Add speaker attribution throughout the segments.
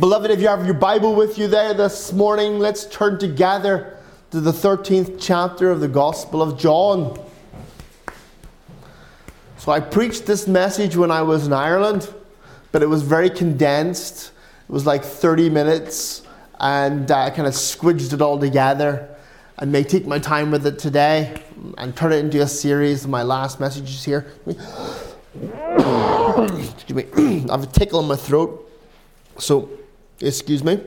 Speaker 1: Beloved, if you have your Bible with you there this morning, let's turn together to the 13th chapter of the Gospel of John. So I preached this message when I was in Ireland, but it was very condensed. It was like 30 minutes, and I kind of squidged it all together. I may take my time with it today and turn it into a series of my last messages here. Excuse me. I have a tickle in my throat. So, excuse me.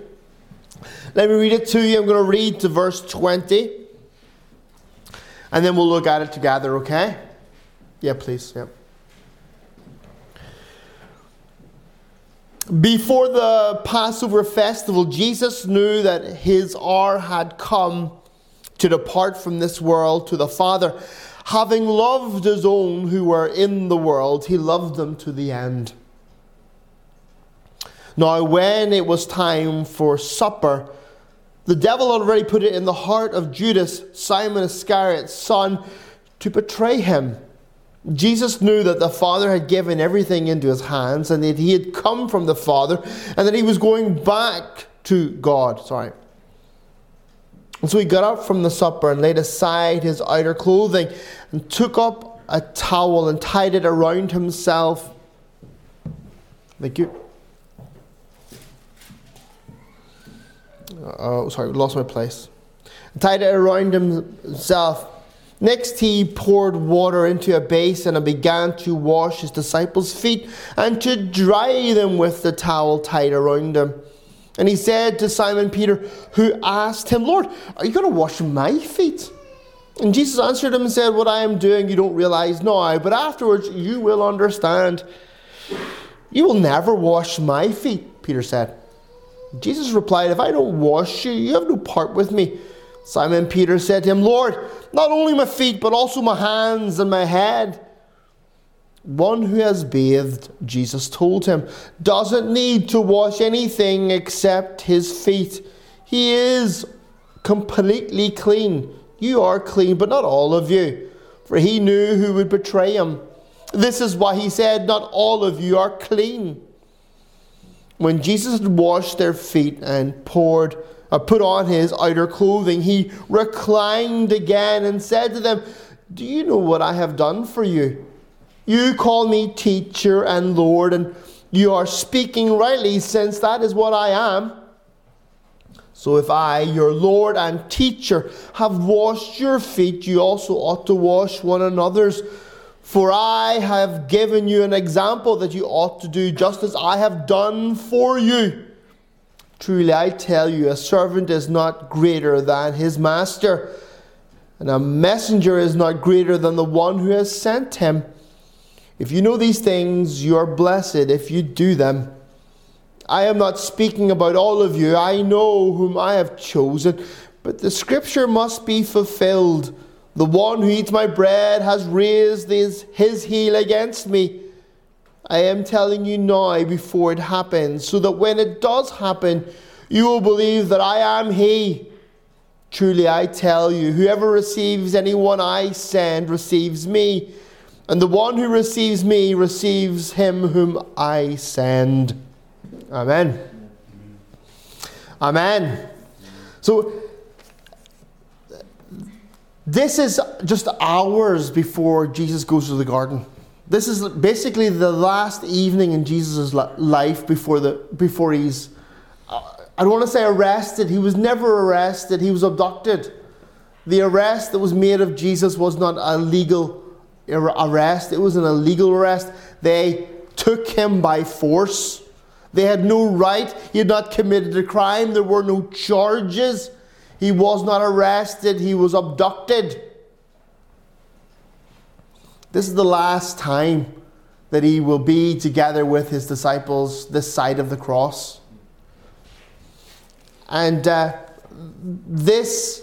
Speaker 1: Let me read it to you. I'm going to read to verse 20. And then we'll look at it together, okay? Yeah, please. Yeah. Before the Passover festival, Jesus knew that his hour had come to depart from this world to the Father. Having loved his own who were in the world, he loved them to the end. Now, when it was time for supper, the devil already put it in the heart of Judas, Simon Iscariot's son, to betray him. Jesus knew that the Father had given everything into his hands and that he had come from the Father and that he was going back to God. Sorry. And so he got up from the supper and laid aside his outer clothing and took up a towel and tied it around himself. Thank you. Oh, sorry, lost my place. Tied it around himself. Next, he poured water into a basin and began to wash his disciples' feet and to dry them with the towel tied around them. And he said to Simon Peter, who asked him, Lord, are you going to wash my feet? And Jesus answered him and said, What I am doing you don't realize now, but afterwards you will understand. You will never wash my feet, Peter said. Jesus replied, If I don't wash you, you have no part with me. Simon Peter said to him, Lord, not only my feet, but also my hands and my head. One who has bathed, Jesus told him, doesn't need to wash anything except his feet. He is completely clean. You are clean, but not all of you. For he knew who would betray him. This is why he said, Not all of you are clean. When Jesus had washed their feet and poured, uh, put on his outer clothing, he reclined again and said to them, Do you know what I have done for you? You call me teacher and Lord, and you are speaking rightly, since that is what I am. So if I, your Lord and teacher, have washed your feet, you also ought to wash one another's. For I have given you an example that you ought to do just as I have done for you. Truly, I tell you, a servant is not greater than his master, and a messenger is not greater than the one who has sent him. If you know these things, you are blessed if you do them. I am not speaking about all of you. I know whom I have chosen, but the scripture must be fulfilled. The one who eats my bread has raised his, his heel against me. I am telling you now before it happens, so that when it does happen, you will believe that I am he. Truly I tell you, whoever receives anyone I send receives me and the one who receives me receives him whom I send. Amen. Amen. So, this is just hours before Jesus goes to the garden. This is basically the last evening in Jesus' life before, the, before he's, uh, I don't want to say arrested. He was never arrested, he was abducted. The arrest that was made of Jesus was not a legal arrest, it was an illegal arrest. They took him by force. They had no right. He had not committed a crime. There were no charges. He was not arrested. He was abducted. This is the last time that he will be together with his disciples this side of the cross. And uh, this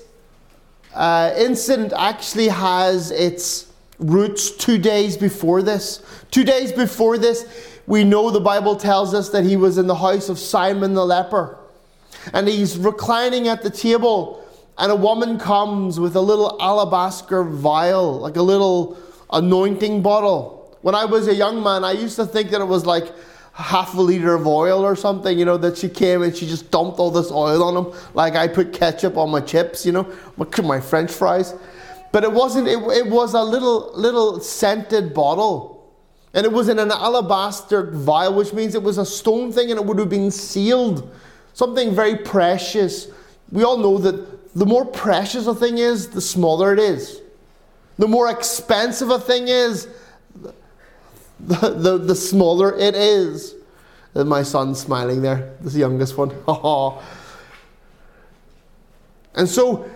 Speaker 1: uh, incident actually has its roots two days before this. Two days before this, we know the Bible tells us that he was in the house of Simon the leper. And he's reclining at the table, and a woman comes with a little alabaster vial, like a little anointing bottle. When I was a young man, I used to think that it was like half a liter of oil or something, you know, that she came and she just dumped all this oil on him, like I put ketchup on my chips, you know, my French fries. But it wasn't, it, it was a little, little scented bottle. And it was in an alabaster vial, which means it was a stone thing and it would have been sealed. Something very precious. We all know that the more precious a thing is, the smaller it is. The more expensive a thing is, the, the, the smaller it is. And my son's smiling there, the youngest one. and so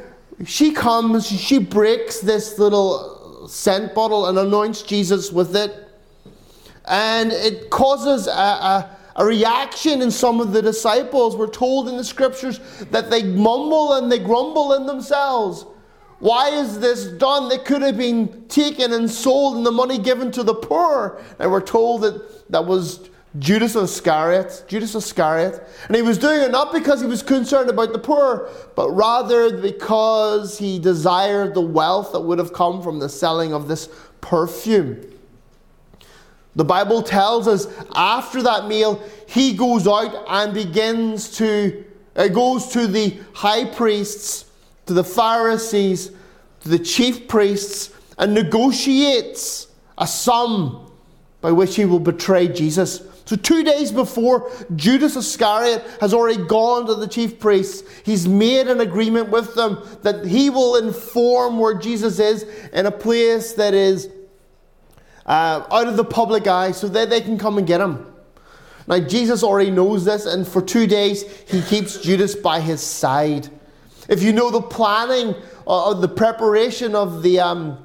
Speaker 1: she comes, she breaks this little scent bottle and anoints Jesus with it. And it causes a, a, a reaction in some of the disciples. We're told in the scriptures that they mumble and they grumble in themselves. Why is this done? They could have been taken and sold and the money given to the poor. And we're told that that was Judas Iscariot. Judas Iscariot. And he was doing it not because he was concerned about the poor, but rather because he desired the wealth that would have come from the selling of this perfume. The Bible tells us after that meal, he goes out and begins to, uh, goes to the high priests to the Pharisees, to the chief priests, and negotiates a sum by which he will betray Jesus. So, two days before, Judas Iscariot has already gone to the chief priests. He's made an agreement with them that he will inform where Jesus is in a place that is uh, out of the public eye so that they can come and get him. Now, Jesus already knows this, and for two days, he keeps Judas by his side. If you know the planning or the preparation of the um,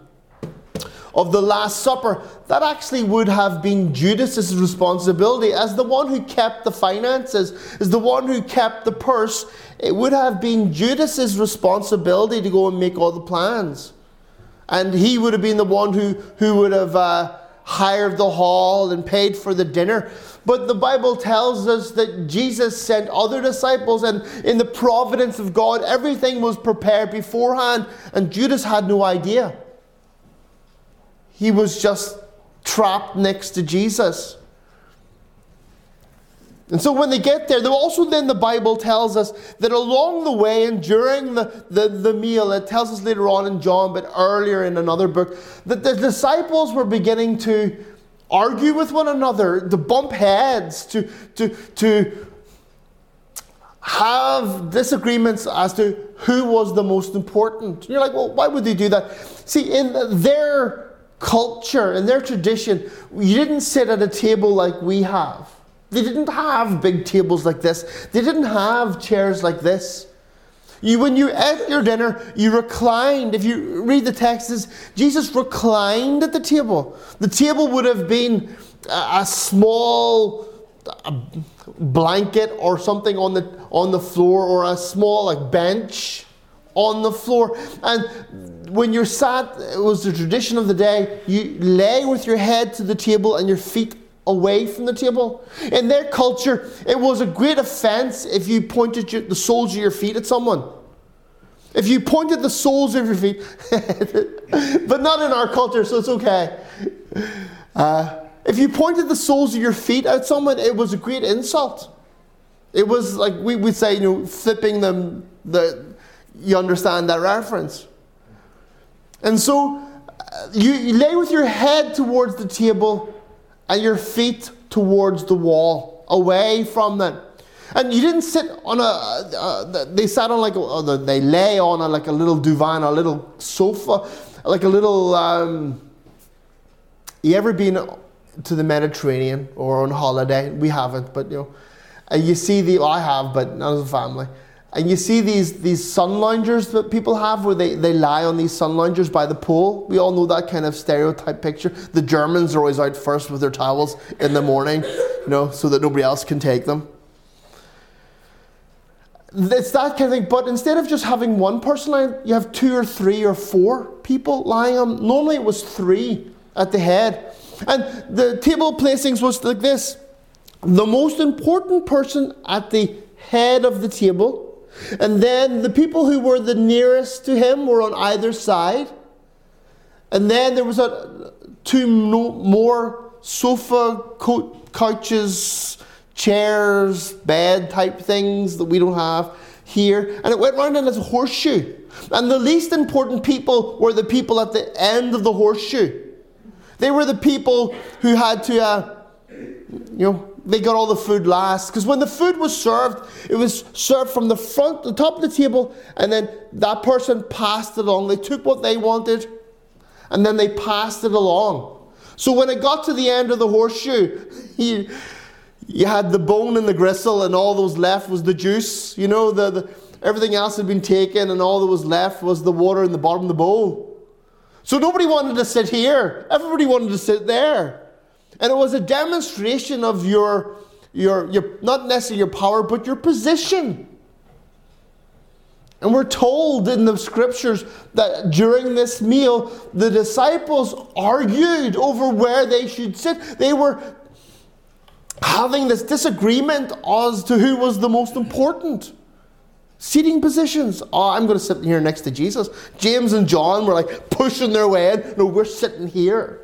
Speaker 1: of the Last Supper, that actually would have been Judas's responsibility as the one who kept the finances, as the one who kept the purse. It would have been Judas's responsibility to go and make all the plans, and he would have been the one who who would have uh, hired the hall and paid for the dinner. But the Bible tells us that Jesus sent other disciples, and in the providence of God, everything was prepared beforehand, and Judas had no idea. He was just trapped next to Jesus. And so when they get there, also then the Bible tells us that along the way and during the, the, the, meal, it tells us later on in John, but earlier in another book, that the disciples were beginning to argue with one another, to bump heads, to, to, to have disagreements as to who was the most important. You're like, well, why would they do that? See, in their culture, in their tradition, you didn't sit at a table like we have. They didn't have big tables like this. They didn't have chairs like this. You, when you ate your dinner, you reclined. If you read the texts, Jesus reclined at the table. The table would have been a, a small a blanket or something on the on the floor, or a small like bench on the floor. And when you're sat, it was the tradition of the day. You lay with your head to the table and your feet away from the table. In their culture, it was a great offense if you pointed your, the soles of your feet at someone. If you pointed the soles of your feet, but not in our culture, so it's okay. Uh, if you pointed the soles of your feet at someone, it was a great insult. It was like we would say, you know, flipping them. The you understand that reference. And so uh, you, you lay with your head towards the table and your feet towards the wall, away from them. And you didn't sit on a, uh, they sat on like, a, they lay on a, like a little divan, a little sofa, like a little, um, you ever been to the Mediterranean or on holiday? We haven't, but you know, and you see the, well, I have, but not as a family. And you see these, these sun loungers that people have where they, they lie on these sun loungers by the pool. We all know that kind of stereotype picture. The Germans are always out first with their towels in the morning, you know, so that nobody else can take them. It's that kind of thing, but instead of just having one person lying, you have two or three or four people lying on. Normally it was three at the head. And the table placings was like this the most important person at the head of the table and then the people who were the nearest to him were on either side. And then there was a, two more sofa, co- couches, chairs, bed type things that we don't have here. And it went round in as a horseshoe. And the least important people were the people at the end of the horseshoe. They were the people who had to, uh, you know, they got all the food last. Because when the food was served, it was served from the front, the top of the table, and then that person passed it along. They took what they wanted, and then they passed it along. So when it got to the end of the horseshoe, you, you had the bone and the gristle, and all that was left was the juice. You know, the, the everything else had been taken, and all that was left was the water in the bottom of the bowl. So nobody wanted to sit here. Everybody wanted to sit there. And it was a demonstration of your, your, your not necessarily your power, but your position. And we're told in the scriptures that during this meal, the disciples argued over where they should sit. They were having this disagreement as to who was the most important. Seating positions. Oh, I'm going to sit here next to Jesus. James and John were like pushing their way in. No, we're sitting here.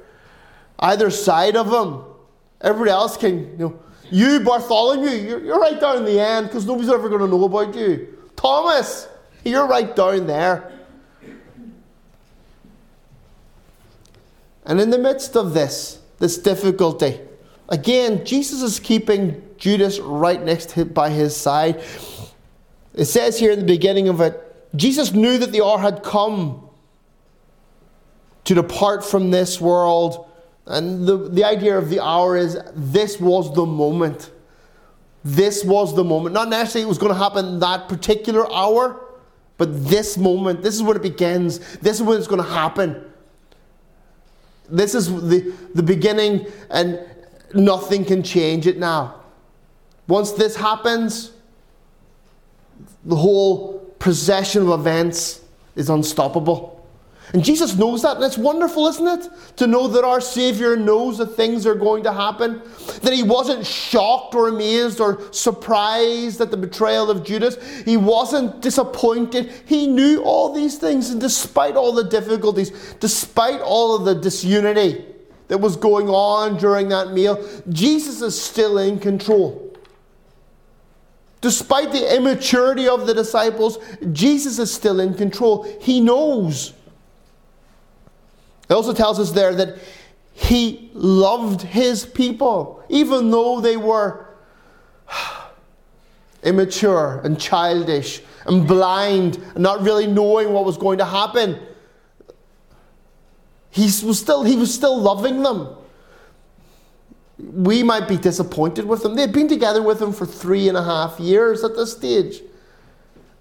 Speaker 1: Either side of him. Everybody else can, you know, you, Bartholomew, you're, you're right down the end because nobody's ever going to know about you. Thomas, you're right down there. And in the midst of this, this difficulty, again, Jesus is keeping Judas right next to, by his side. It says here in the beginning of it Jesus knew that the hour had come to depart from this world. And the, the idea of the hour is this was the moment. This was the moment. Not necessarily it was going to happen that particular hour, but this moment, this is when it begins. This is when it's going to happen. This is the, the beginning, and nothing can change it now. Once this happens, the whole procession of events is unstoppable. And Jesus knows that, and it's wonderful, isn't it? To know that our Savior knows that things are going to happen, that He wasn't shocked or amazed or surprised at the betrayal of Judas. He wasn't disappointed. He knew all these things, and despite all the difficulties, despite all of the disunity that was going on during that meal, Jesus is still in control. Despite the immaturity of the disciples, Jesus is still in control. He knows. It also tells us there that he loved his people, even though they were immature and childish and blind and not really knowing what was going to happen. He was still, he was still loving them we might be disappointed with them. They'd been together with him for three and a half years at this stage.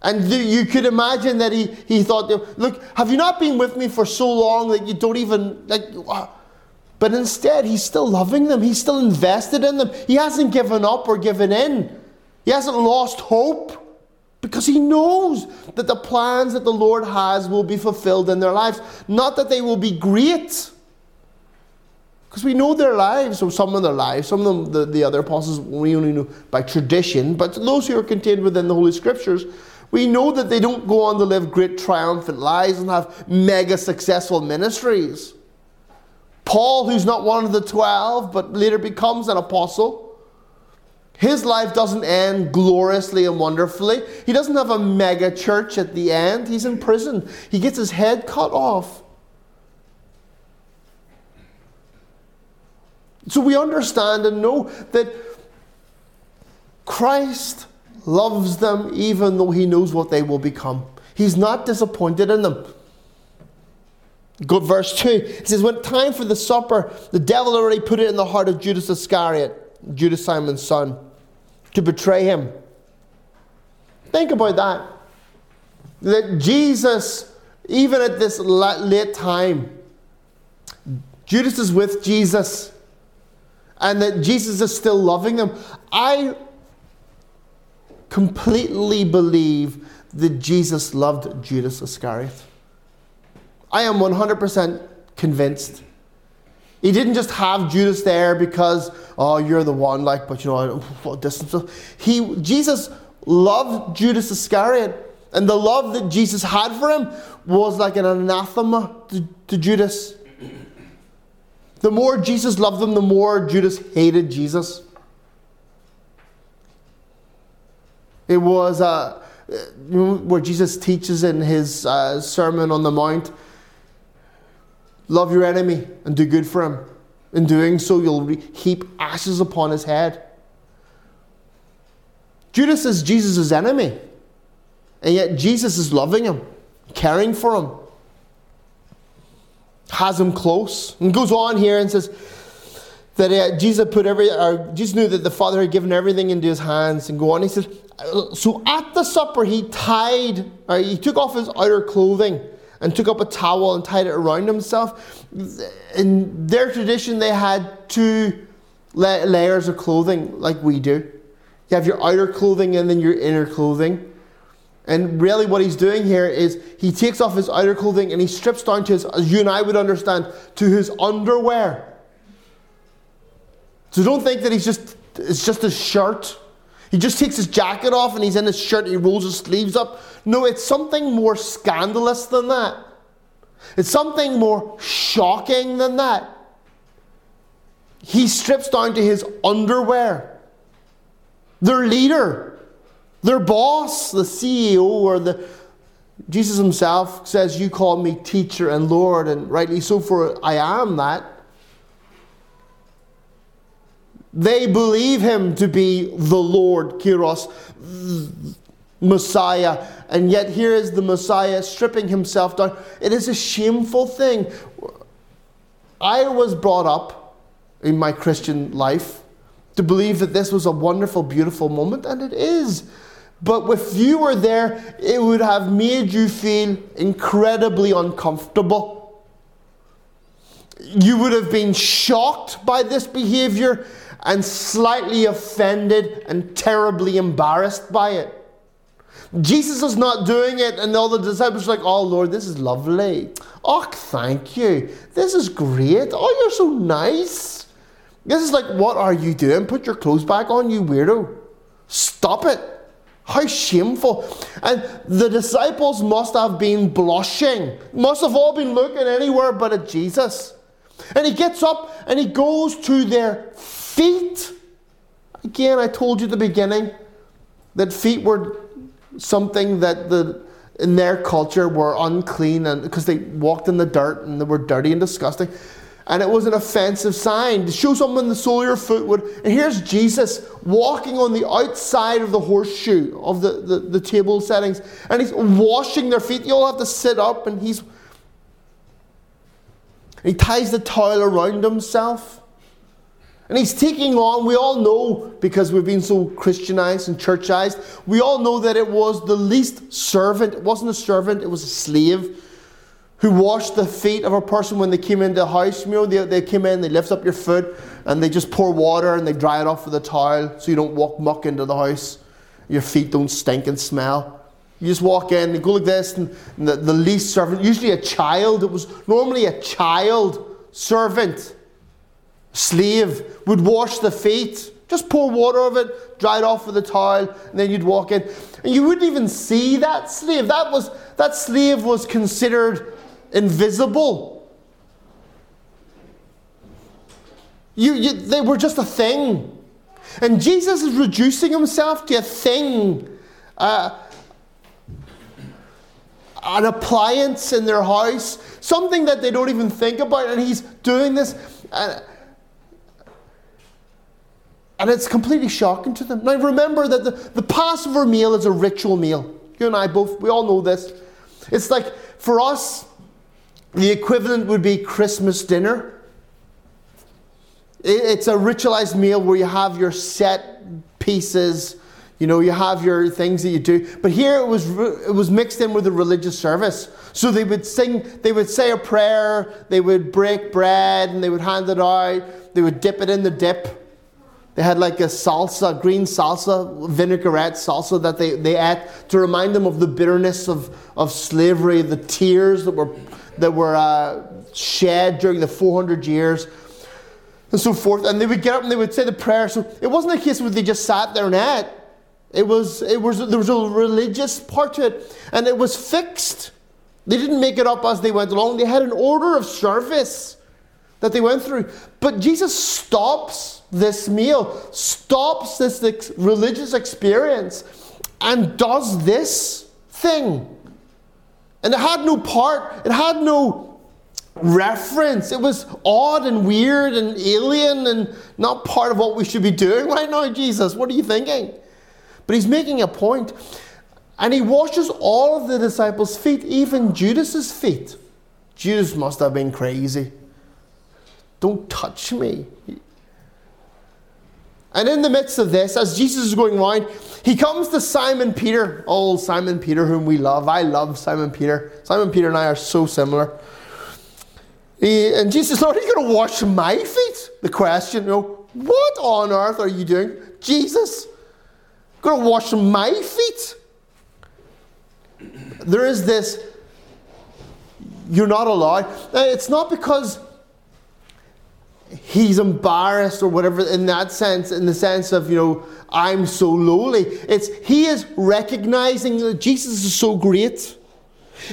Speaker 1: And you could imagine that he, he thought, look, have you not been with me for so long that you don't even, like, uh, but instead he's still loving them. He's still invested in them. He hasn't given up or given in. He hasn't lost hope because he knows that the plans that the Lord has will be fulfilled in their lives. Not that they will be great because we know their lives, or some of their lives, some of them, the, the other apostles, we only know by tradition, but those who are contained within the Holy Scriptures, we know that they don't go on to live great triumphant lives and have mega successful ministries. Paul, who's not one of the twelve, but later becomes an apostle, his life doesn't end gloriously and wonderfully. He doesn't have a mega church at the end. He's in prison. He gets his head cut off. So we understand and know that Christ loves them even though he knows what they will become. He's not disappointed in them. Go verse 2. It says, When time for the supper, the devil already put it in the heart of Judas Iscariot, Judas Simon's son, to betray him. Think about that. That Jesus, even at this late time, Judas is with Jesus and that Jesus is still loving them. I completely believe that Jesus loved Judas Iscariot. I am 100% convinced. He didn't just have Judas there because, oh, you're the one, like, but you know, what distance. He, Jesus loved Judas Iscariot. And the love that Jesus had for him was like an anathema to, to Judas the more Jesus loved them, the more Judas hated Jesus. It was uh, where Jesus teaches in his uh, Sermon on the Mount love your enemy and do good for him. In doing so, you'll heap ashes upon his head. Judas is Jesus' enemy, and yet Jesus is loving him, caring for him, has him close, and goes on here and says that uh, Jesus put every, or Jesus knew that the Father had given everything into his hands, and go on. He says, so at the supper he tied, or he took off his outer clothing and took up a towel and tied it around himself. In their tradition, they had two layers of clothing like we do. You have your outer clothing and then your inner clothing. And really, what he's doing here is he takes off his outer clothing and he strips down to his, as you and I would understand, to his underwear. So don't think that he's just, it's just a shirt. He just takes his jacket off and he's in his shirt he rolls his sleeves up. No, it's something more scandalous than that. It's something more shocking than that. He strips down to his underwear their leader, their boss, the CEO, or the Jesus himself says, You call me teacher and Lord, and rightly so, for I am that. They believe him to be the Lord, Kyrios, Messiah, and yet here is the Messiah stripping himself down. It is a shameful thing. I was brought up in my Christian life to believe that this was a wonderful, beautiful moment, and it is. But if you were there, it would have made you feel incredibly uncomfortable. You would have been shocked by this behavior and slightly offended and terribly embarrassed by it. Jesus is not doing it, and all the disciples are like, Oh Lord, this is lovely. Oh, thank you. This is great. Oh, you're so nice. This is like, what are you doing? Put your clothes back on, you weirdo. Stop it. How shameful. And the disciples must have been blushing, must have all been looking anywhere but at Jesus. And he gets up and he goes to their feet. Again, I told you at the beginning that feet were something that the in their culture were unclean and because they walked in the dirt and they were dirty and disgusting and it was an offensive sign to show someone the sole of your foot would. And here's Jesus walking on the outside of the horseshoe of the, the, the table settings, and he's washing their feet. You all have to sit up, and he's he ties the towel around himself. And he's taking on, we all know, because we've been so Christianized and churchized, we all know that it was the least servant. It wasn't a servant, it was a slave who washed the feet of a person when they came into the house. You know, they, they came in, they lift up your foot, and they just pour water and they dry it off with a towel so you don't walk muck into the house. Your feet don't stink and smell. You just walk in, you go like this, and the, the least servant, usually a child, it was normally a child servant, slave, would wash the feet. Just pour water over it, dry it off with a towel, and then you'd walk in. And you wouldn't even see that slave. That was that slave was considered invisible. You, you, they were just a thing. And Jesus is reducing himself to a thing, uh, an appliance in their house, something that they don't even think about. And he's doing this. Uh, and it's completely shocking to them. Now remember that the, the Passover meal is a ritual meal. You and I both, we all know this. It's like for us, the equivalent would be Christmas dinner. It's a ritualized meal where you have your set pieces, you know, you have your things that you do. But here it was it was mixed in with a religious service. So they would sing, they would say a prayer, they would break bread and they would hand it out, they would dip it in the dip. They had like a salsa, green salsa, vinaigrette salsa that they, they ate to remind them of the bitterness of, of slavery, the tears that were that were uh, shed during the 400 years and so forth. And they would get up and they would say the prayer. So it wasn't a case where they just sat there and ate. It was, it was, there was a religious part to it, and it was fixed. They didn't make it up as they went along. They had an order of service that they went through. But Jesus stops this meal, stops this ex- religious experience, and does this thing. And it had no part, it had no reference. It was odd and weird and alien and not part of what we should be doing right now, Jesus. What are you thinking? But he's making a point. And he washes all of the disciples' feet, even Judas's feet. Judas must have been crazy. Don't touch me. And in the midst of this, as Jesus is going around, he comes to Simon Peter, old Simon Peter, whom we love. I love Simon Peter. Simon Peter and I are so similar. He, and Jesus, Lord, are you going to wash my feet? The question, you know, what on earth are you doing? Jesus, going to wash my feet? There is this, you're not allowed. It's not because he's embarrassed or whatever in that sense, in the sense of, you know, I'm so lowly. It's he is recognizing that Jesus is so great.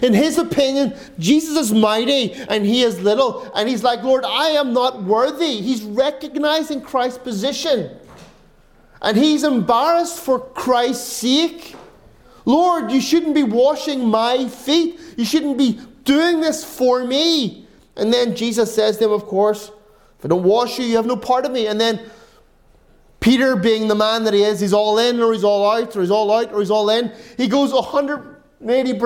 Speaker 1: In his opinion, Jesus is mighty and he is little. And he's like, Lord, I am not worthy. He's recognizing Christ's position. And he's embarrassed for Christ's sake. Lord, you shouldn't be washing my feet. You shouldn't be doing this for me. And then Jesus says to him, of course, if I don't wash you, you have no part of me. And then Peter, being the man that he is, he's all in or he's all out, or he's all out or he's all in. He goes 180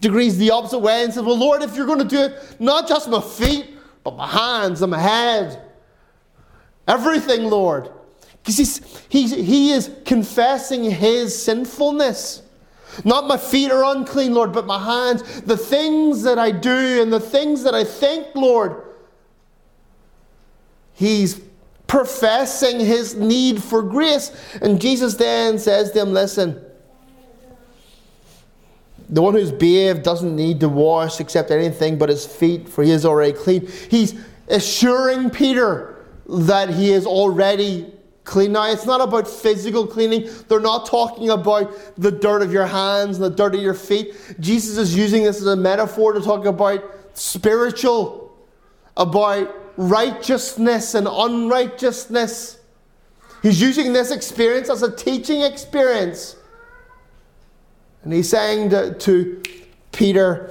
Speaker 1: degrees the opposite way and says, Well, Lord, if you're going to do it, not just my feet, but my hands and my head. Everything, Lord. Because he's, he's, he is confessing his sinfulness. Not my feet are unclean, Lord, but my hands. The things that I do and the things that I think, Lord, He's professing his need for grace. And Jesus then says to him, Listen, the one who's bathed doesn't need to wash except anything but his feet, for he is already clean. He's assuring Peter that he is already clean. Now, it's not about physical cleaning. They're not talking about the dirt of your hands and the dirt of your feet. Jesus is using this as a metaphor to talk about spiritual, about righteousness and unrighteousness. He's using this experience as a teaching experience. And he's saying to, to Peter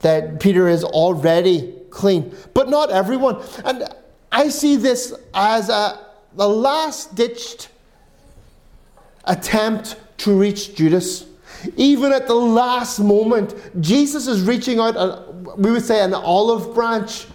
Speaker 1: that Peter is already clean, but not everyone. And I see this as a, the last ditched attempt to reach Judas. Even at the last moment, Jesus is reaching out, a, we would say, an olive branch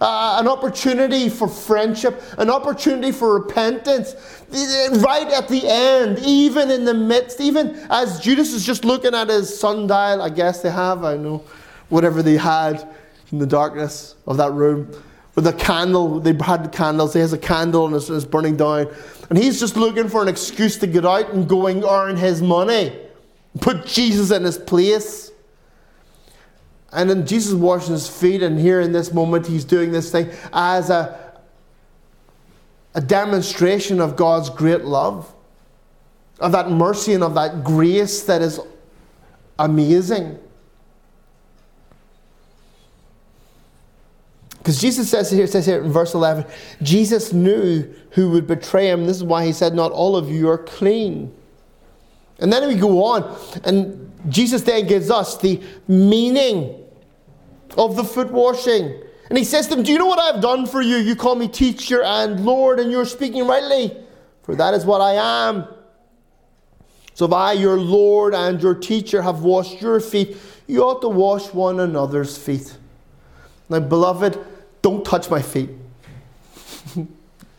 Speaker 1: uh, an opportunity for friendship, an opportunity for repentance. Right at the end, even in the midst, even as Judas is just looking at his sundial, I guess they have, I know, whatever they had in the darkness of that room. With a candle, they had candles, he has a candle and it's, it's burning down. And he's just looking for an excuse to get out and go and earn his money. Put Jesus in his place. And then Jesus washing his feet, and here in this moment, he's doing this thing as a, a demonstration of God's great love, of that mercy and of that grace that is amazing. Because Jesus says here, says here in verse 11, Jesus knew who would betray him. This is why he said, Not all of you are clean. And then we go on, and Jesus then gives us the meaning of the foot washing. And he says to them, Do you know what I've done for you? You call me teacher and Lord, and you're speaking rightly, for that is what I am. So if I, your Lord and your teacher, have washed your feet, you ought to wash one another's feet. Now, beloved, don't touch my feet.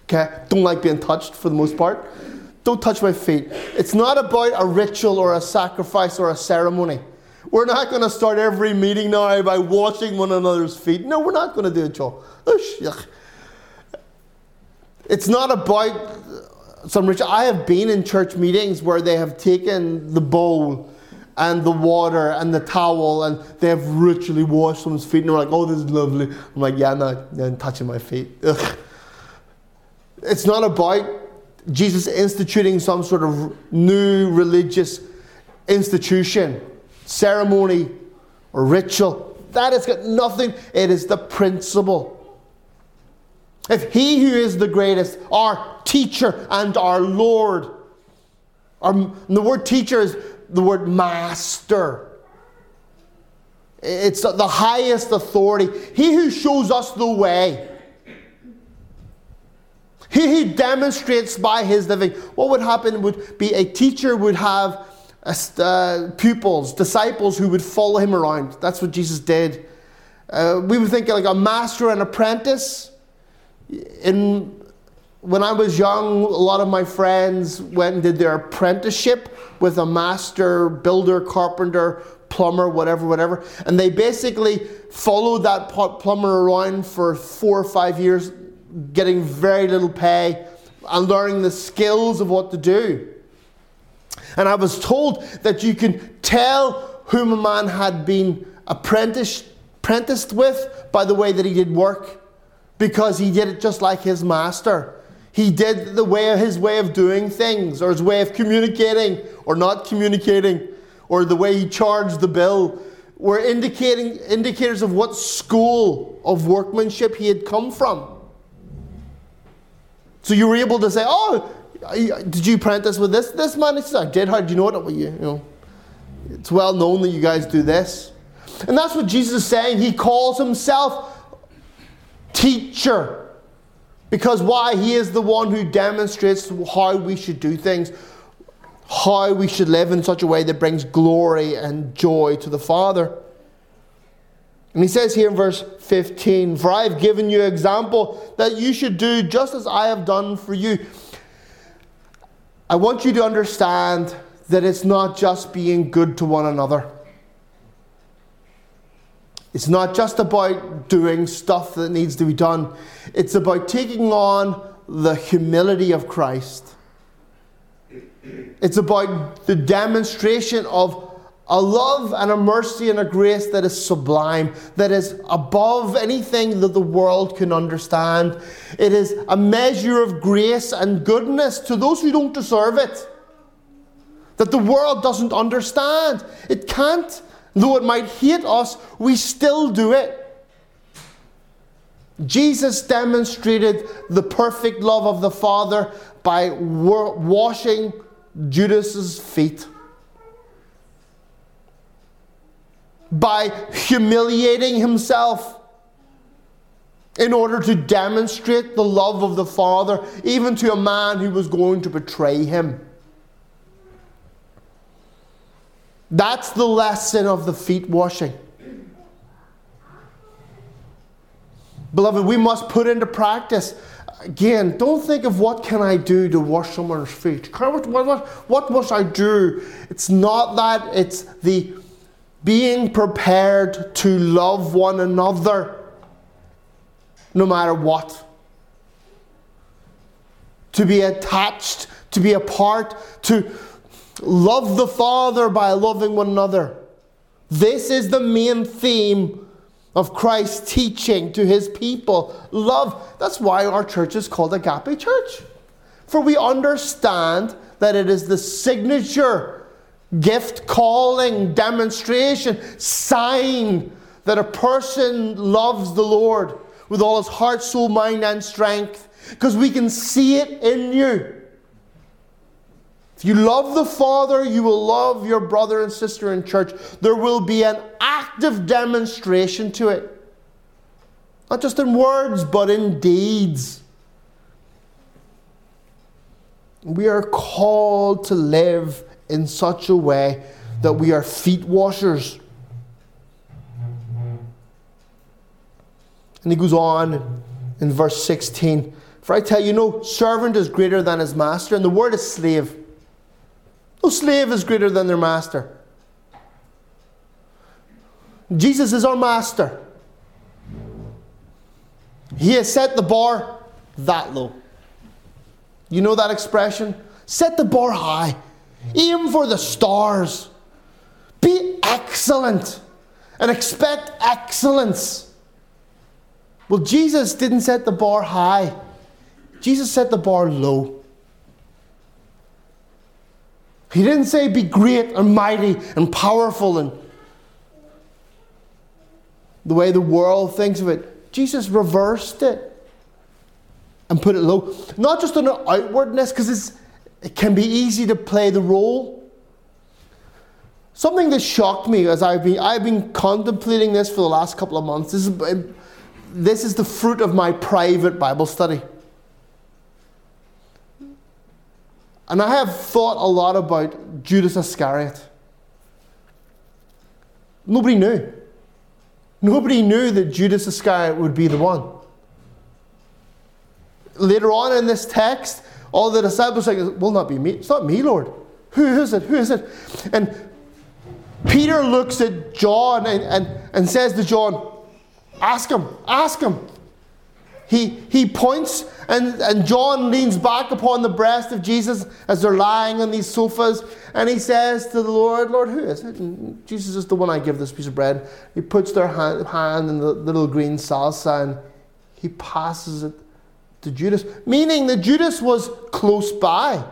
Speaker 1: okay? Don't like being touched for the most part. Don't touch my feet. It's not about a ritual or a sacrifice or a ceremony. We're not going to start every meeting now by washing one another's feet. No, we're not going to do it, Joe. It's not about some rich. I have been in church meetings where they have taken the bowl and the water and the towel and they have ritually washed someone's feet and they're like, oh, this is lovely. I'm like, yeah, no, I'm touching my feet. Ugh. It's not about Jesus instituting some sort of new religious institution ceremony or ritual. That has got nothing, it is the principle. If he who is the greatest, our teacher and our Lord, our, the word teacher is the word master. It's the highest authority. He who shows us the way. He who demonstrates by his living. What would happen would be a teacher would have uh, pupils, disciples who would follow him around. That's what Jesus did. Uh, we would think like a master and apprentice. In when I was young, a lot of my friends went and did their apprenticeship with a master builder, carpenter, plumber, whatever, whatever. And they basically followed that plumber around for four or five years, getting very little pay and learning the skills of what to do. And I was told that you can tell whom a man had been apprenticed, apprenticed with by the way that he did work, because he did it just like his master. He did the way his way of doing things, or his way of communicating, or not communicating, or the way he charged the bill, were indicating indicators of what school of workmanship he had come from. So you were able to say, "Oh, did you apprentice with this this man?" He says, "I did. Did you know it?" You, you know, it's well known that you guys do this, and that's what Jesus is saying. He calls himself teacher. Because why? He is the one who demonstrates how we should do things, how we should live in such a way that brings glory and joy to the Father. And he says here in verse 15, For I have given you example that you should do just as I have done for you. I want you to understand that it's not just being good to one another. It's not just about doing stuff that needs to be done, it's about taking on the humility of Christ. It's about the demonstration of a love and a mercy and a grace that is sublime, that is above anything that the world can understand. It is a measure of grace and goodness to those who don't deserve it, that the world doesn't understand. It can't. Though it might hate us, we still do it. Jesus demonstrated the perfect love of the Father by washing Judas's feet. By humiliating himself in order to demonstrate the love of the Father, even to a man who was going to betray him. That's the lesson of the feet washing. Beloved, we must put into practice. Again, don't think of what can I do to wash someone's feet. What, what, what must I do? It's not that, it's the being prepared to love one another no matter what. To be attached, to be a part, to Love the Father by loving one another. This is the main theme of Christ's teaching to his people. Love. That's why our church is called Agape Church. For we understand that it is the signature, gift, calling, demonstration, sign that a person loves the Lord with all his heart, soul, mind, and strength. Because we can see it in you. If you love the Father, you will love your brother and sister in church. There will be an active demonstration to it. Not just in words, but in deeds. We are called to live in such a way that we are feet washers. And he goes on in verse 16 For I tell you, no servant is greater than his master, and the word is slave. No slave is greater than their master. Jesus is our master. He has set the bar that low. You know that expression? Set the bar high. Aim for the stars. Be excellent and expect excellence. Well, Jesus didn't set the bar high, Jesus set the bar low. He didn't say be great and mighty and powerful and the way the world thinks of it. Jesus reversed it. and put it low. Not just on an outwardness, because it can be easy to play the role. Something that shocked me as I've been, I've been contemplating this for the last couple of months. This is, uh, this is the fruit of my private Bible study. And I have thought a lot about Judas Iscariot. Nobody knew. Nobody knew that Judas Iscariot would be the one. Later on in this text, all the disciples are like, will not be me. It's not me, Lord. Who is it? Who is it? And Peter looks at John and, and, and says to John, Ask him, ask him. He, he points, and, and John leans back upon the breast of Jesus as they're lying on these sofas, and he says to the Lord, Lord, who is it? And Jesus is the one I give this piece of bread. He puts their hand, hand in the little green salsa, and he passes it to Judas, meaning that Judas was close by.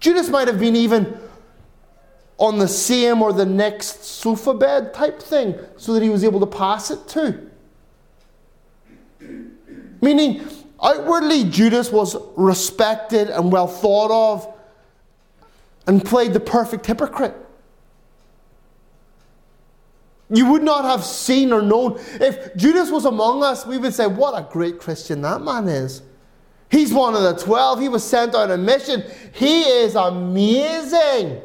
Speaker 1: Judas might have been even on the same or the next sofa bed type thing so that he was able to pass it to. Meaning, outwardly, Judas was respected and well thought of and played the perfect hypocrite. You would not have seen or known. If Judas was among us, we would say, What a great Christian that man is. He's one of the twelve. He was sent on a mission. He is amazing.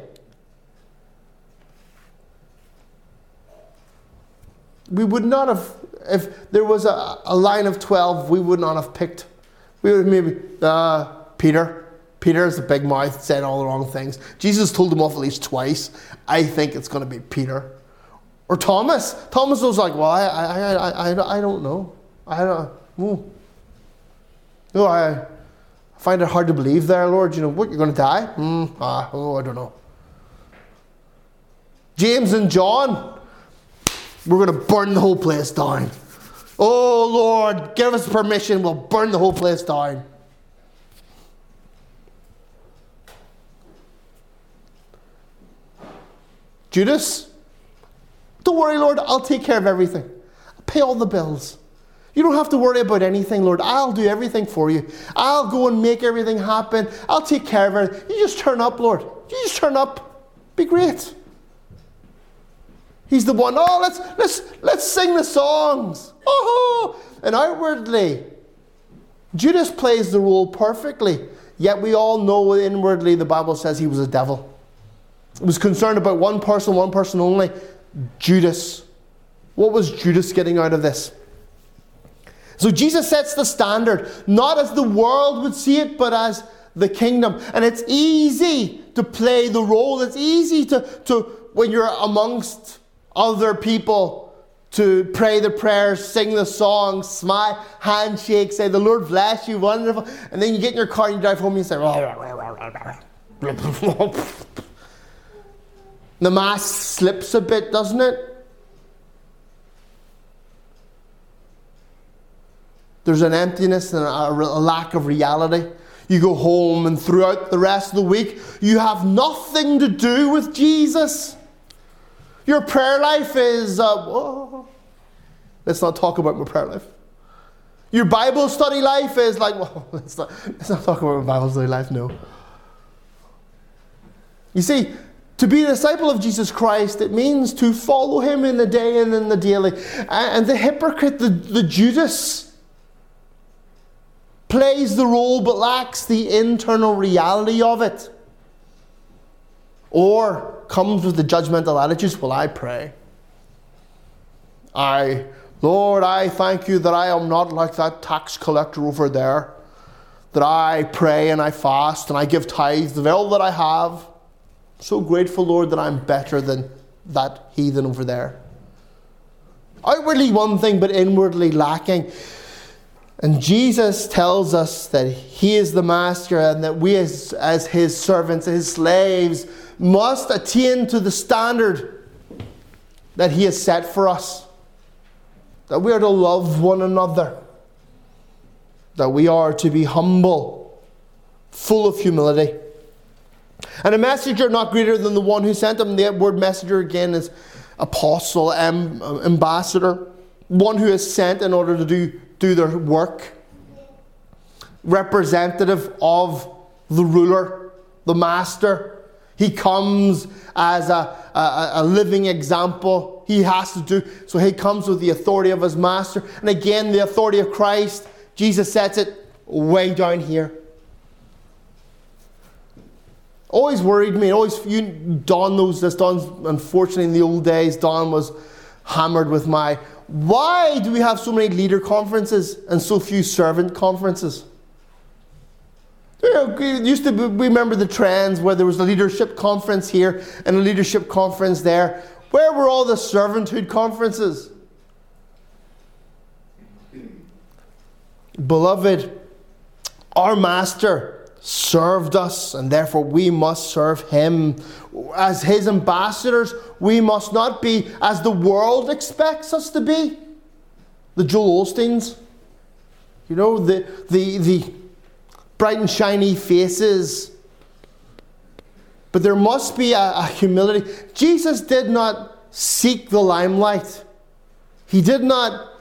Speaker 1: We would not have if there was a, a line of 12, we would not have picked. We would maybe, uh, Peter. Peter is a big mouth, said all the wrong things. Jesus told him off at least twice. I think it's going to be Peter. Or Thomas. Thomas was like, well, I, I, I, I, I don't know. I don't know. No, I find it hard to believe there, Lord. You know, what, you're going to die? Mm, ah, oh, I don't know. James and John. We're going to burn the whole place down. Oh Lord, give us permission, we'll burn the whole place down. Judas, don't worry, Lord, I'll take care of everything. I'll pay all the bills. You don't have to worry about anything, Lord. I'll do everything for you. I'll go and make everything happen. I'll take care of it. You just turn up, Lord. You just turn up. Be great. He's the one, oh, let's, let's, let's sing the songs. Oh, and outwardly, Judas plays the role perfectly. Yet we all know inwardly the Bible says he was a devil. He was concerned about one person, one person only Judas. What was Judas getting out of this? So Jesus sets the standard, not as the world would see it, but as the kingdom. And it's easy to play the role. It's easy to, to when you're amongst other people to pray the prayers, sing the songs, smile, handshake, say, The Lord bless you, wonderful. And then you get in your car and you drive home and you say, The mask slips a bit, doesn't it? There's an emptiness and a, a lack of reality. You go home, and throughout the rest of the week, you have nothing to do with Jesus. Your prayer life is, uh, let's not talk about my prayer life. Your Bible study life is like, well, let's not, let's not talk about my Bible study life, no. You see, to be a disciple of Jesus Christ, it means to follow him in the day and in the daily. And the hypocrite, the, the Judas, plays the role but lacks the internal reality of it. Or comes with the judgmental attitudes, well, I pray. I, Lord, I thank you that I am not like that tax collector over there. That I pray and I fast and I give tithes of all that I have. So grateful, Lord, that I'm better than that heathen over there. Outwardly one thing, but inwardly lacking. And Jesus tells us that He is the Master and that we, as, as His servants, His slaves, must attain to the standard that He has set for us. That we are to love one another. That we are to be humble, full of humility. And a messenger not greater than the one who sent him. The word messenger again is apostle, ambassador, one who is sent in order to do, do their work. representative of the ruler, the master. He comes as a, a, a, living example. He has to do. So he comes with the authority of his master. And again, the authority of Christ. Jesus sets it way down here. Always worried me. Always, you, Don knows this. Don, unfortunately, in the old days, Don was hammered with my why do we have so many leader conferences and so few servant conferences? You know, used to be, remember the trends where there was a leadership conference here and a leadership conference there. Where were all the servanthood conferences? Beloved, our master served us, and therefore we must serve him. As his ambassadors, we must not be as the world expects us to be. The Joel Osteens, you know, the, the, the bright and shiny faces. But there must be a, a humility. Jesus did not seek the limelight, he did not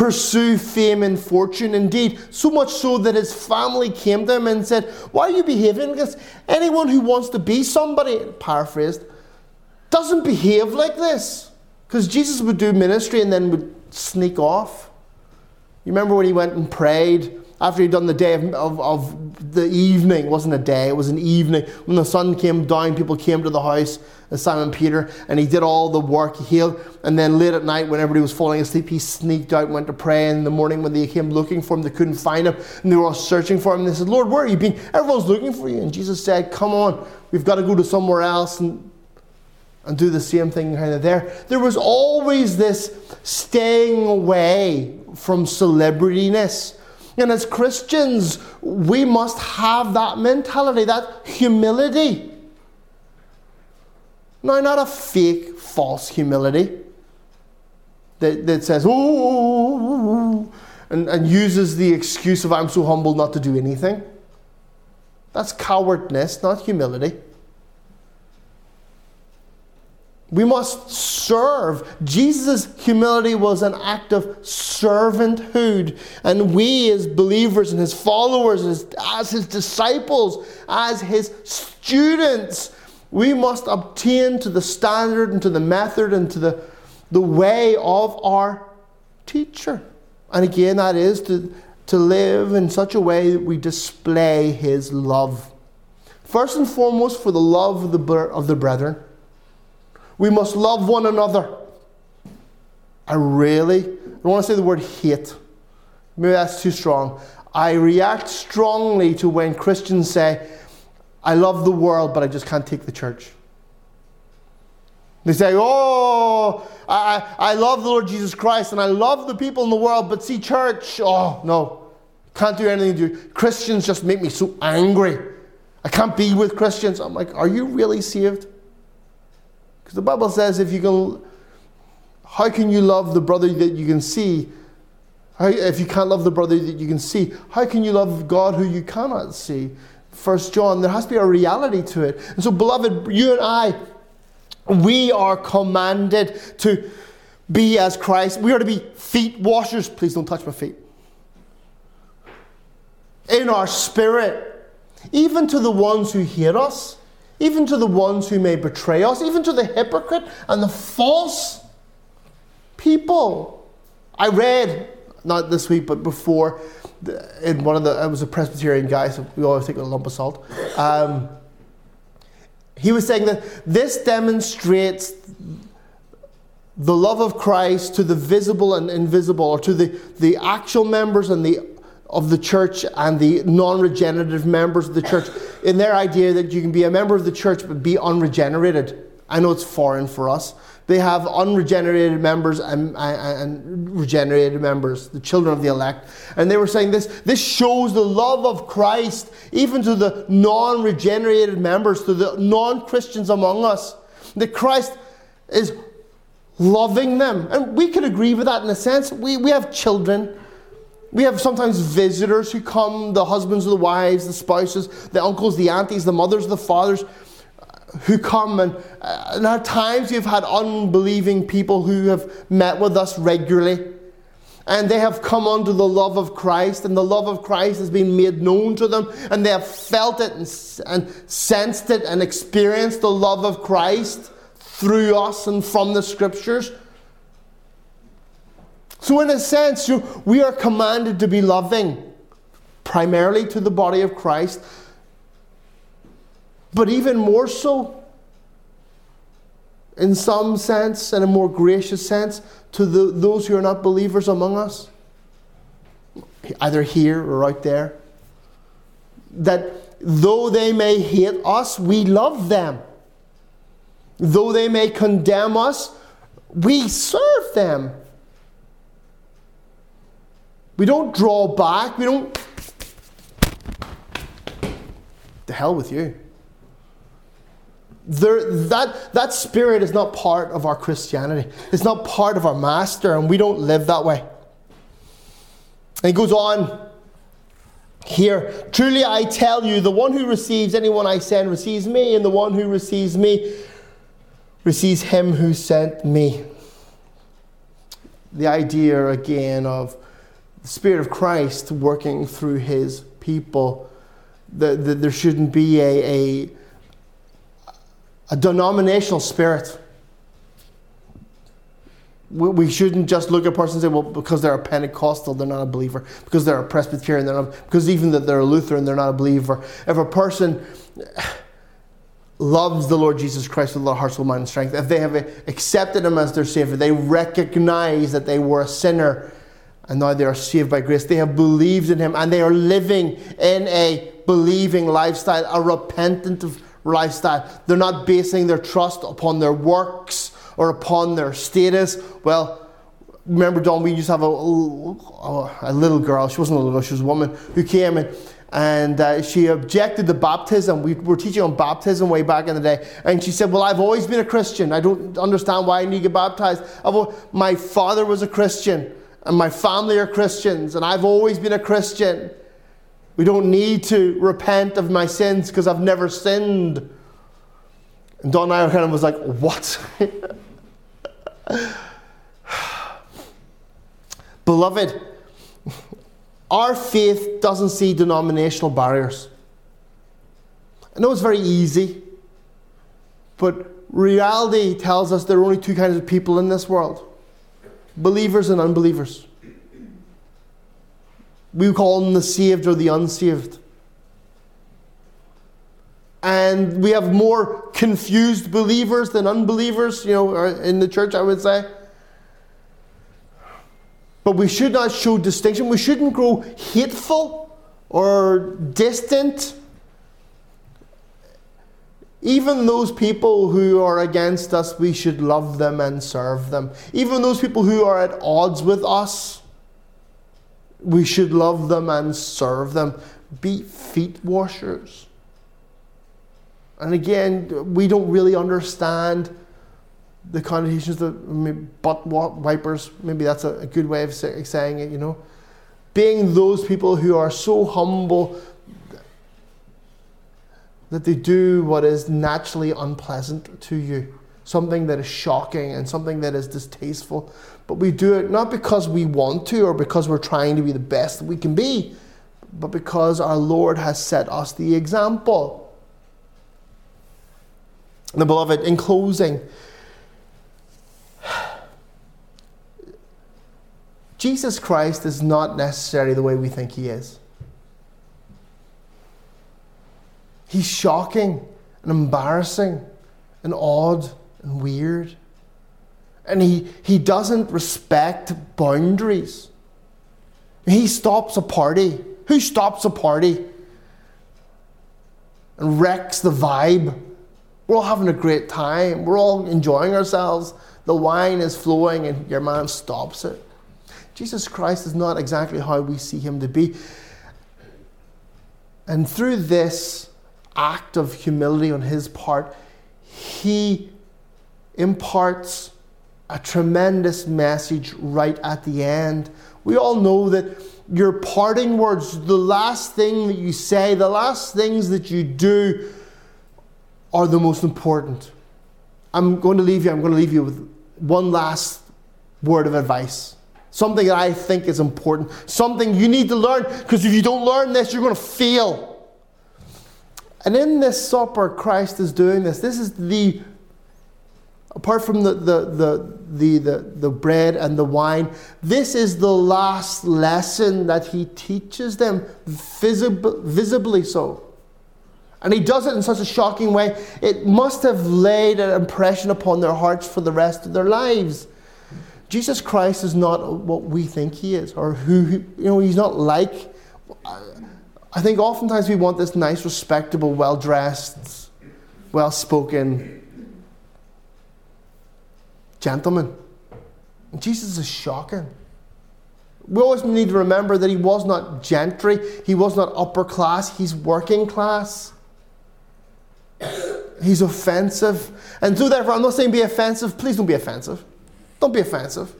Speaker 1: pursue fame and fortune. Indeed, so much so that his family came to him and said, Why are you behaving? like this? anyone who wants to be somebody, paraphrased, doesn't behave like this. Because Jesus would do ministry and then would sneak off. You remember when he went and prayed after he'd done the day of, of, of, the evening, it wasn't a day, it was an evening. When the sun came down, people came to the house, of Simon Peter, and he did all the work, he healed. And then late at night, when everybody was falling asleep, he sneaked out went to pray. And in the morning, when they came looking for him, they couldn't find him, and they were all searching for him. And they said, Lord, where are you being? Everyone's looking for you. And Jesus said, Come on, we've got to go to somewhere else and and do the same thing kind of there. There was always this staying away from celebrityness and as Christians, we must have that mentality, that humility. No, not a fake, false humility that, that says, oh, and, and uses the excuse of, I'm so humble not to do anything. That's cowardness, not humility. We must serve. Jesus' humility was an act of servanthood. And we, as believers and his followers, as, as his disciples, as his students, we must obtain to the standard and to the method and to the, the way of our teacher. And again, that is to, to live in such a way that we display his love. First and foremost, for the love of the, of the brethren we must love one another. I really don't want to say the word hate. Maybe that's too strong. I react strongly to when Christians say, I love the world, but I just can't take the church. They say, Oh, I, I love the Lord Jesus Christ and I love the people in the world, but see, church, oh, no, can't do anything to do. Christians just make me so angry. I can't be with Christians. I'm like, Are you really saved? Because the Bible says if you can, how can you love the brother that you can see? If you can't love the brother that you can see, how can you love God who you cannot see? First John, there has to be a reality to it. And so, beloved, you and I, we are commanded to be as Christ. We are to be feet washers. Please don't touch my feet. In our spirit, even to the ones who hate us even to the ones who may betray us, even to the hypocrite and the false people. I read, not this week, but before, in one of the, I was a Presbyterian guy, so we always take a lump of salt. Um, he was saying that this demonstrates the love of Christ to the visible and invisible, or to the, the actual members and the of the church and the non regenerative members of the church in their idea that you can be a member of the church but be unregenerated. I know it's foreign for us. They have unregenerated members and, and, regenerated members, the children of the elect. And they were saying this this shows the love of Christ even to the non regenerated members, to the non Christians among us. That Christ is loving them. And we could agree with that in a sense. We, we have children we have sometimes visitors who come the husbands, of the wives, the spouses, the uncles, the aunties, the mothers, the fathers who come. And, uh, and at times we've had unbelieving people who have met with us regularly. and they have come under the love of Christ, and the love of Christ has been made known to them, and they have felt it and, and sensed it and experienced the love of Christ through us and from the scriptures. So, in a sense, we are commanded to be loving, primarily to the body of Christ, but even more so, in some sense, in a more gracious sense, to the, those who are not believers among us, either here or out there, that though they may hate us, we love them. Though they may condemn us, we serve them. We don't draw back. We don't. The hell with you. There, that, that spirit is not part of our Christianity. It's not part of our master, and we don't live that way. And he goes on here Truly I tell you, the one who receives anyone I send receives me, and the one who receives me receives him who sent me. The idea again of the Spirit of Christ working through his people. That the, there shouldn't be a, a a denominational spirit. We, shouldn't just look at a person and say, well, because they're a Pentecostal, they're not a believer. Because they're a Presbyterian, they're not. Because even that they're a Lutheran, they're not a believer. If a person loves the Lord Jesus Christ with their heart, soul, mind, and strength, if they have accepted Him as their Savior, they recognize that they were a sinner and now they are saved by grace. They have believed in Him and they are living in a believing lifestyle, a repentant lifestyle. They're not basing their trust upon their works or upon their status. Well, remember, Don, we used to have a, a, little girl, she wasn't a little girl, she was a woman, who came in and uh, she objected to baptism. We were teaching on baptism way back in the day. And she said, Well, I've always been a Christian. I don't understand why I need to get baptized. my father was a Christian, and my family are Christians, and I've always been a Christian. We don't need to repent of my sins because I've never sinned. And Don Ireland was like, What? Beloved, our faith doesn't see denominational barriers. I know it's very easy, but reality tells us there are only two kinds of people in this world believers and unbelievers. We call them the saved or the unsaved. And we have more confused believers than unbelievers, you know, uh, in the church, I would say. But we should not show distinction. We shouldn't grow hateful or distant. Even those people who are against us, we should love them and serve them. Even those people who are at odds with us, we should love them and serve them. Be feet washers. And again, we don't really understand the connotations of butt wipers. Maybe that's a, good way of saying it, you know. Being those people who are so humble that they do what is naturally unpleasant to you, something that is shocking and something that is distasteful. But we do it not because we want to or because we're trying to be the best that we can be, but because our Lord has set us the example. The beloved, in closing, Jesus Christ is not necessarily the way we think he is. He's shocking and embarrassing and odd and weird and he, he doesn't respect boundaries. He stops a party. Who stops a party and wrecks the vibe? We're all having a great time. We're all enjoying ourselves. The wine is flowing, and your man stops it. Jesus Christ is not exactly how we see him to be. And through this act of humility on his part, he imparts a tremendous message right at the end. We all know that your parting words, the last thing that you say, the last things that you do, are the most important. I'm going to leave you, I'm going to leave you with one last word of advice. Something that I think is important. Something you need to learn because if you don't learn this, you're going to fail. And in this supper, Christ is doing this. This is the, apart from the, the, the, the, the, the bread and the wine, this is the last lesson that he teaches them, visib- visibly so. And he does it in such a shocking way, it must have laid an impression upon their hearts for the rest of their lives. Jesus Christ is not what we think he is, or who, you know, he's not like. Uh, I think oftentimes we want this nice, respectable, well dressed, well spoken gentleman. Jesus is shocking. We always need to remember that he was not gentry, he was not upper class, he's working class. He's offensive. And so, therefore, I'm not saying be offensive. Please don't be offensive. Don't be offensive.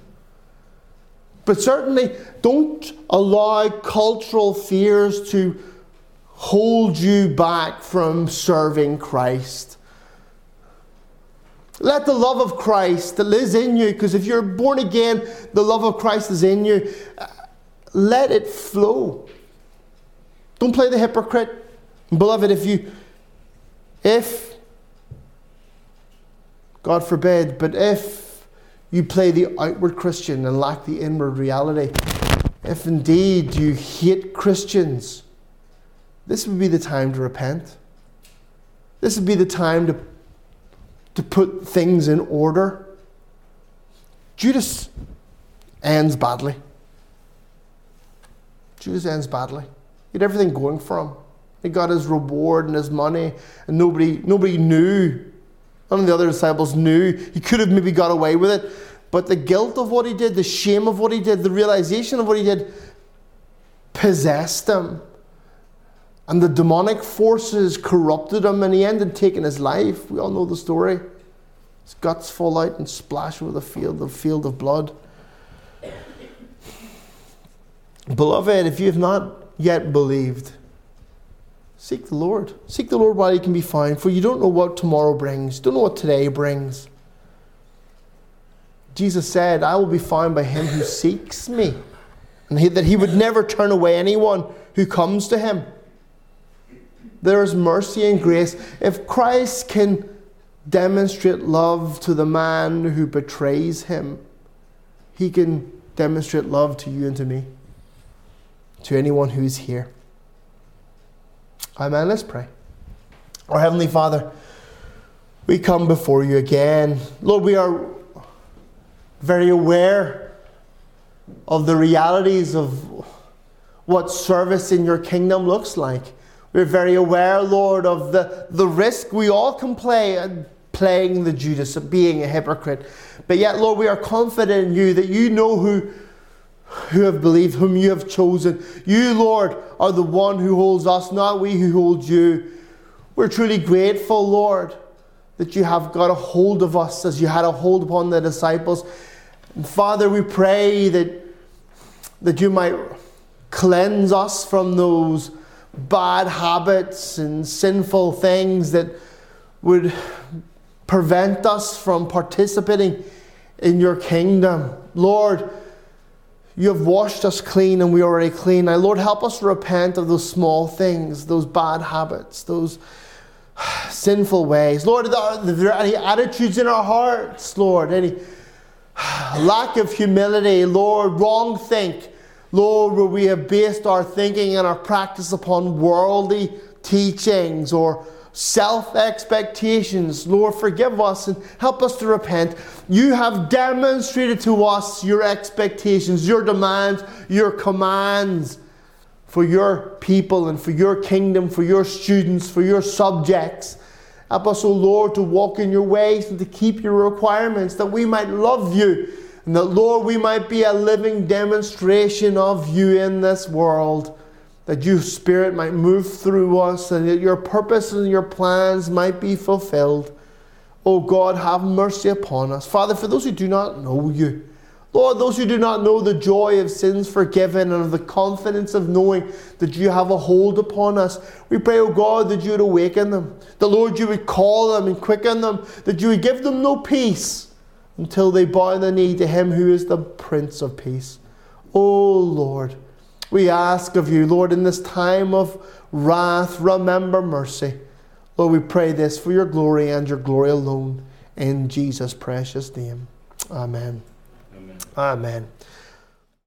Speaker 1: But certainly don't allow cultural fears to hold you back from serving Christ. Let the love of Christ that lives in you, because if you're born again, the love of Christ is in you. Let it flow. Don't play the hypocrite. Beloved, if you, if, God forbid, but if you play the outward Christian and lack the inward reality. If indeed you hate Christians, this would be the time to repent. This would be the time to, to put things in order. Judas ends badly. Judas ends badly. He had everything going for him. He got his reward and his money, and nobody, nobody knew None of the other disciples knew. He could have maybe got away with it. But the guilt of what he did, the shame of what he did, the realization of what he did possessed him. And the demonic forces corrupted him, and he ended taking his life. We all know the story. His guts fall out and splash over the field, the field of blood. Beloved, if you have not yet believed, Seek the Lord. Seek the Lord while he can be found, for you don't know what tomorrow brings, don't know what today brings. Jesus said, I will be found by him who seeks me, and he, that he would never turn away anyone who comes to him. There is mercy and grace. If Christ can demonstrate love to the man who betrays him, he can demonstrate love to you and to me, to anyone who is here. Amen. Let's pray. Our Heavenly Father, we come before you again. Lord, we are very aware of the realities of what service in your kingdom looks like. We're very aware, Lord, of the, the risk we all can play in playing the Judas, of being a hypocrite. But yet, Lord, we are confident in you that you know who who have believed, whom you have chosen. You, Lord, are the one who holds us, not we who hold you. We're truly grateful, Lord, that you have got a hold of us as you had a hold upon the disciples. And Father, we pray that, that you might cleanse us from those bad habits and sinful things that would prevent us from participating in your kingdom. Lord, you have washed us clean and we are already clean. Now, Lord, help us repent of those small things, those bad habits, those sinful ways. Lord, are there any attitudes in our hearts, Lord? Any lack of humility, Lord, wrong think, Lord, where we have based our thinking and our practice upon worldly teachings or self expectations. Lord, forgive us and help us to repent. You have demonstrated to us your expectations, your demands, your commands for your people and for your kingdom, for your students, for your subjects. Help us, O oh Lord, to walk in your ways and to keep your requirements, that we might love you, and that, Lord, we might be a living demonstration of you in this world that your Spirit might move through us and that your purpose and your plans might be fulfilled. Oh God, have mercy upon us. Father, for those who do not know you, Lord, those who do not know the joy of sins forgiven and of the confidence of knowing that you have a hold upon us, we pray, oh God, that you would awaken them. The Lord, you would call them and quicken them, that you would give them no peace until they bow the knee to Him who is the Prince of Peace. Oh Lord, we ask of you, Lord, in this time of wrath, remember mercy. Lord, we pray this for your glory and your glory alone. In Jesus' precious name. Amen. Amen. Amen.